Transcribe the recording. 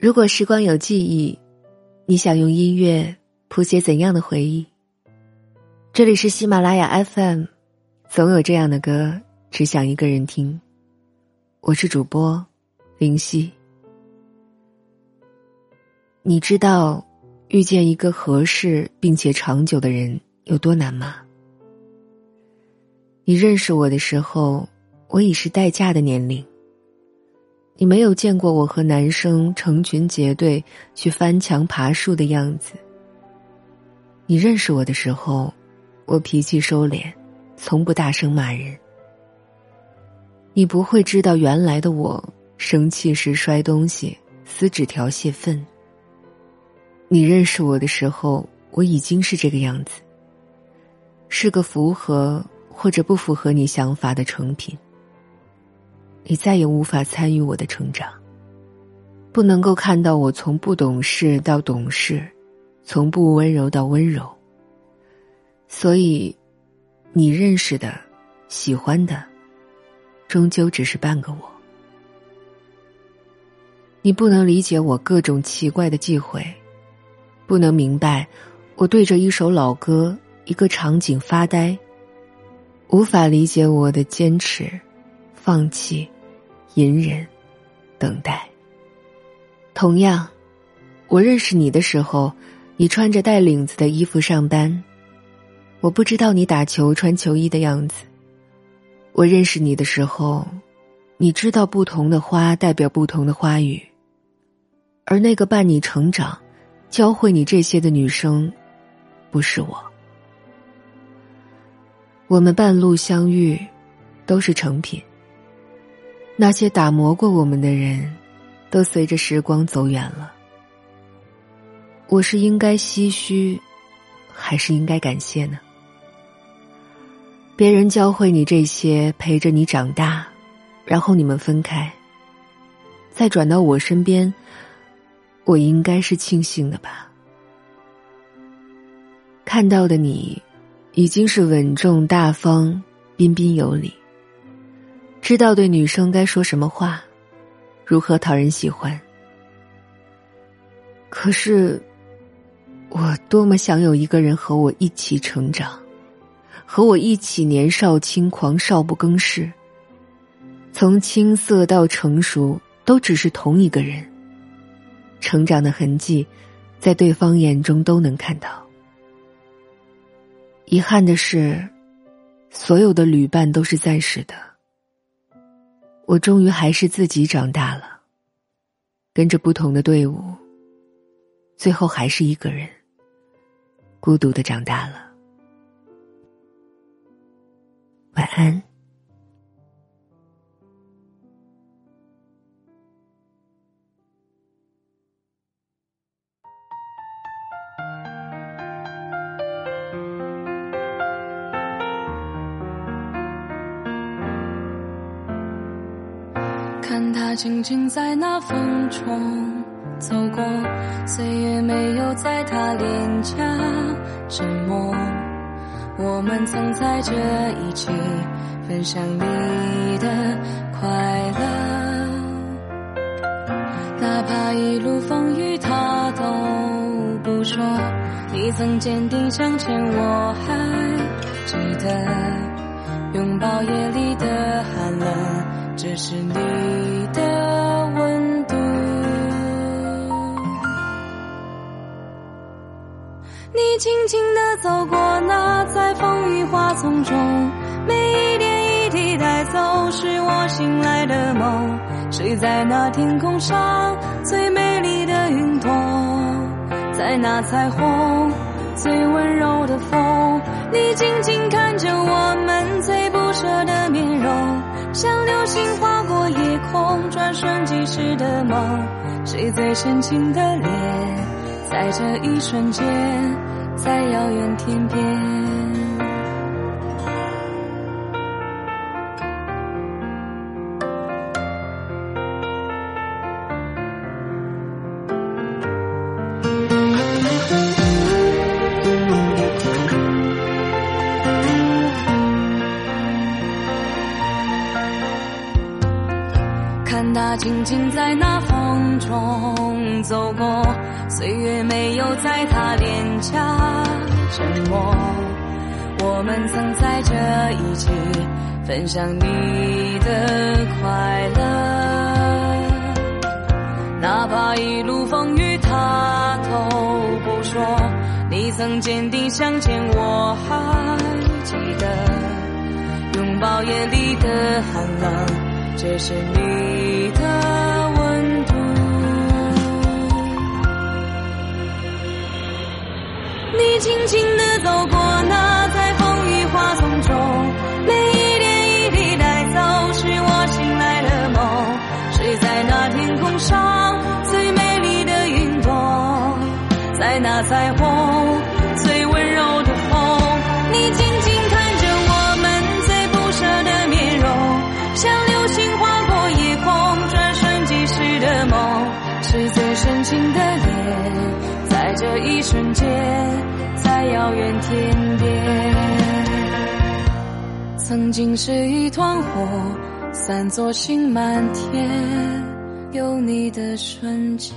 如果时光有记忆，你想用音乐谱写怎样的回忆？这里是喜马拉雅 FM，总有这样的歌，只想一个人听。我是主播林夕。你知道遇见一个合适并且长久的人有多难吗？你认识我的时候，我已是待嫁的年龄。你没有见过我和男生成群结队去翻墙爬树的样子。你认识我的时候。我脾气收敛，从不大声骂人。你不会知道原来的我生气时摔东西、撕纸条泄愤。你认识我的时候，我已经是这个样子，是个符合或者不符合你想法的成品。你再也无法参与我的成长，不能够看到我从不懂事到懂事，从不温柔到温柔。所以，你认识的、喜欢的，终究只是半个我。你不能理解我各种奇怪的忌讳，不能明白我对着一首老歌、一个场景发呆，无法理解我的坚持、放弃、隐忍、等待。同样，我认识你的时候，你穿着带领子的衣服上班。我不知道你打球穿球衣的样子。我认识你的时候，你知道不同的花代表不同的花语。而那个伴你成长、教会你这些的女生，不是我。我们半路相遇，都是成品。那些打磨过我们的人，都随着时光走远了。我是应该唏嘘，还是应该感谢呢？别人教会你这些，陪着你长大，然后你们分开，再转到我身边，我应该是庆幸的吧。看到的你，已经是稳重大方、彬彬有礼，知道对女生该说什么话，如何讨人喜欢。可是，我多么想有一个人和我一起成长。和我一起年少轻狂、少不更事。从青涩到成熟，都只是同一个人。成长的痕迹，在对方眼中都能看到。遗憾的是，所有的旅伴都是暂时的。我终于还是自己长大了，跟着不同的队伍，最后还是一个人，孤独的长大了。晚安。看他静静在那风中走过，岁月没有在他脸颊沉默。我们曾在这一起分享你的快乐，哪怕一路风雨他都不说。你曾坚定向前，我还记得拥抱夜里的寒冷，这是你的温度。你轻轻地走过那在。风雨花丛中，每一点一滴带走，是我醒来的梦。睡在那天空上最美丽的云朵？在那彩虹最温柔的风，你静静看着我们最，像流星划过夜空，转瞬即逝的梦。谁最深情的脸，在这一瞬间，在遥远天边。静静在那风中走过，岁月没有在他脸颊沉默。我们曾在这一起分享你的快乐，哪怕一路风雨他都不说，你曾坚定向前，我还记得，拥抱眼里的寒冷，这是你轻轻地走过那在风雨花丛中，每一点一滴带走是我醒来的梦。是在那天空上最美丽的云朵，在那彩虹最温柔的风。你静静看着我们最不舍的面容，像流星划过夜空，转瞬即逝的梦，是最深情的脸，在这一瞬间。天边，曾经是一团火，散作星满天，有你的瞬间。